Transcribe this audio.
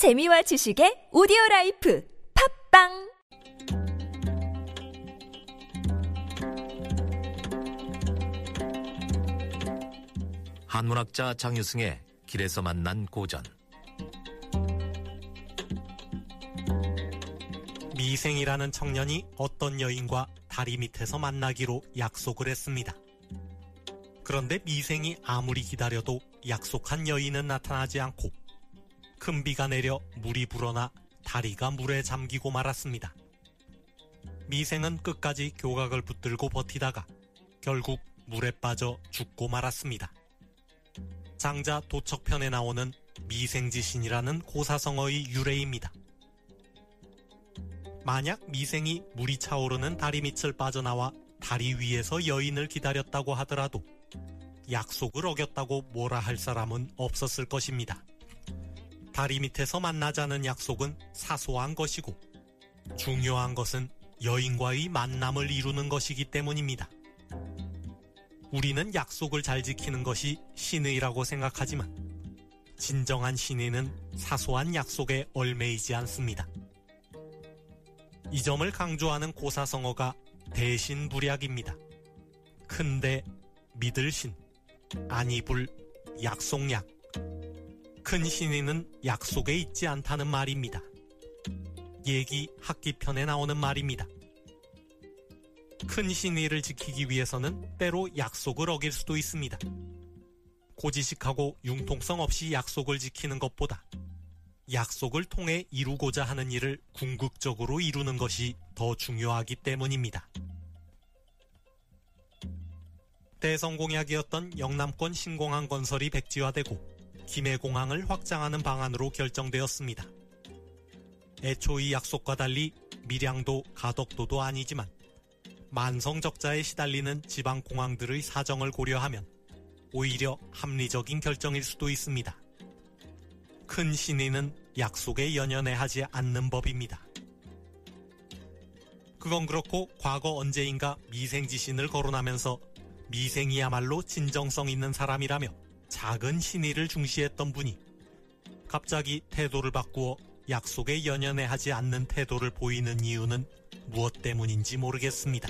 재미와 지식의 오디오 라이프 팟빵 한문학자 장유승의 길에서 만난 고전 미생이라는 청년이 어떤 여인과 다리 밑에서 만나기로 약속을 했습니다. 그런데 미생이 아무리 기다려도 약속한 여인은 나타나지 않고 큰 비가 내려 물이 불어나 다리가 물에 잠기고 말았습니다. 미생은 끝까지 교각을 붙들고 버티다가 결국 물에 빠져 죽고 말았습니다. 장자 도척편에 나오는 미생지신이라는 고사성어의 유래입니다. 만약 미생이 물이 차오르는 다리 밑을 빠져나와 다리 위에서 여인을 기다렸다고 하더라도 약속을 어겼다고 뭐라 할 사람은 없었을 것입니다. 다리 밑에서 만나자는 약속은 사소한 것이고 중요한 것은 여인과의 만남을 이루는 것이기 때문입니다. 우리는 약속을 잘 지키는 것이 신의라고 생각하지만 진정한 신의는 사소한 약속에 얼매이지 않습니다. 이 점을 강조하는 고사성어가 대신불약입니다. 큰데 믿을 신, 아니불, 약속약. 큰 신의는 약속에 있지 않다는 말입니다. 얘기 학기 편에 나오는 말입니다. 큰 신의를 지키기 위해서는 때로 약속을 어길 수도 있습니다. 고지식하고 융통성 없이 약속을 지키는 것보다 약속을 통해 이루고자 하는 일을 궁극적으로 이루는 것이 더 중요하기 때문입니다. 대성공약이었던 영남권 신공항 건설이 백지화되고 김해공항을 확장하는 방안으로 결정되었습니다. 애초의 약속과 달리 밀양도 가덕도도 아니지만 만성 적자에 시달리는 지방 공항들의 사정을 고려하면 오히려 합리적인 결정일 수도 있습니다. 큰 신의는 약속에 연연해 하지 않는 법입니다. 그건 그렇고 과거 언제인가 미생지신을 거론하면서 미생이야말로 진정성 있는 사람이라며 작은 신의를 중시했던 분이 갑자기 태도를 바꾸어 약속에 연연해 하지 않는 태도를 보이는 이유는 무엇 때문인지 모르겠습니다.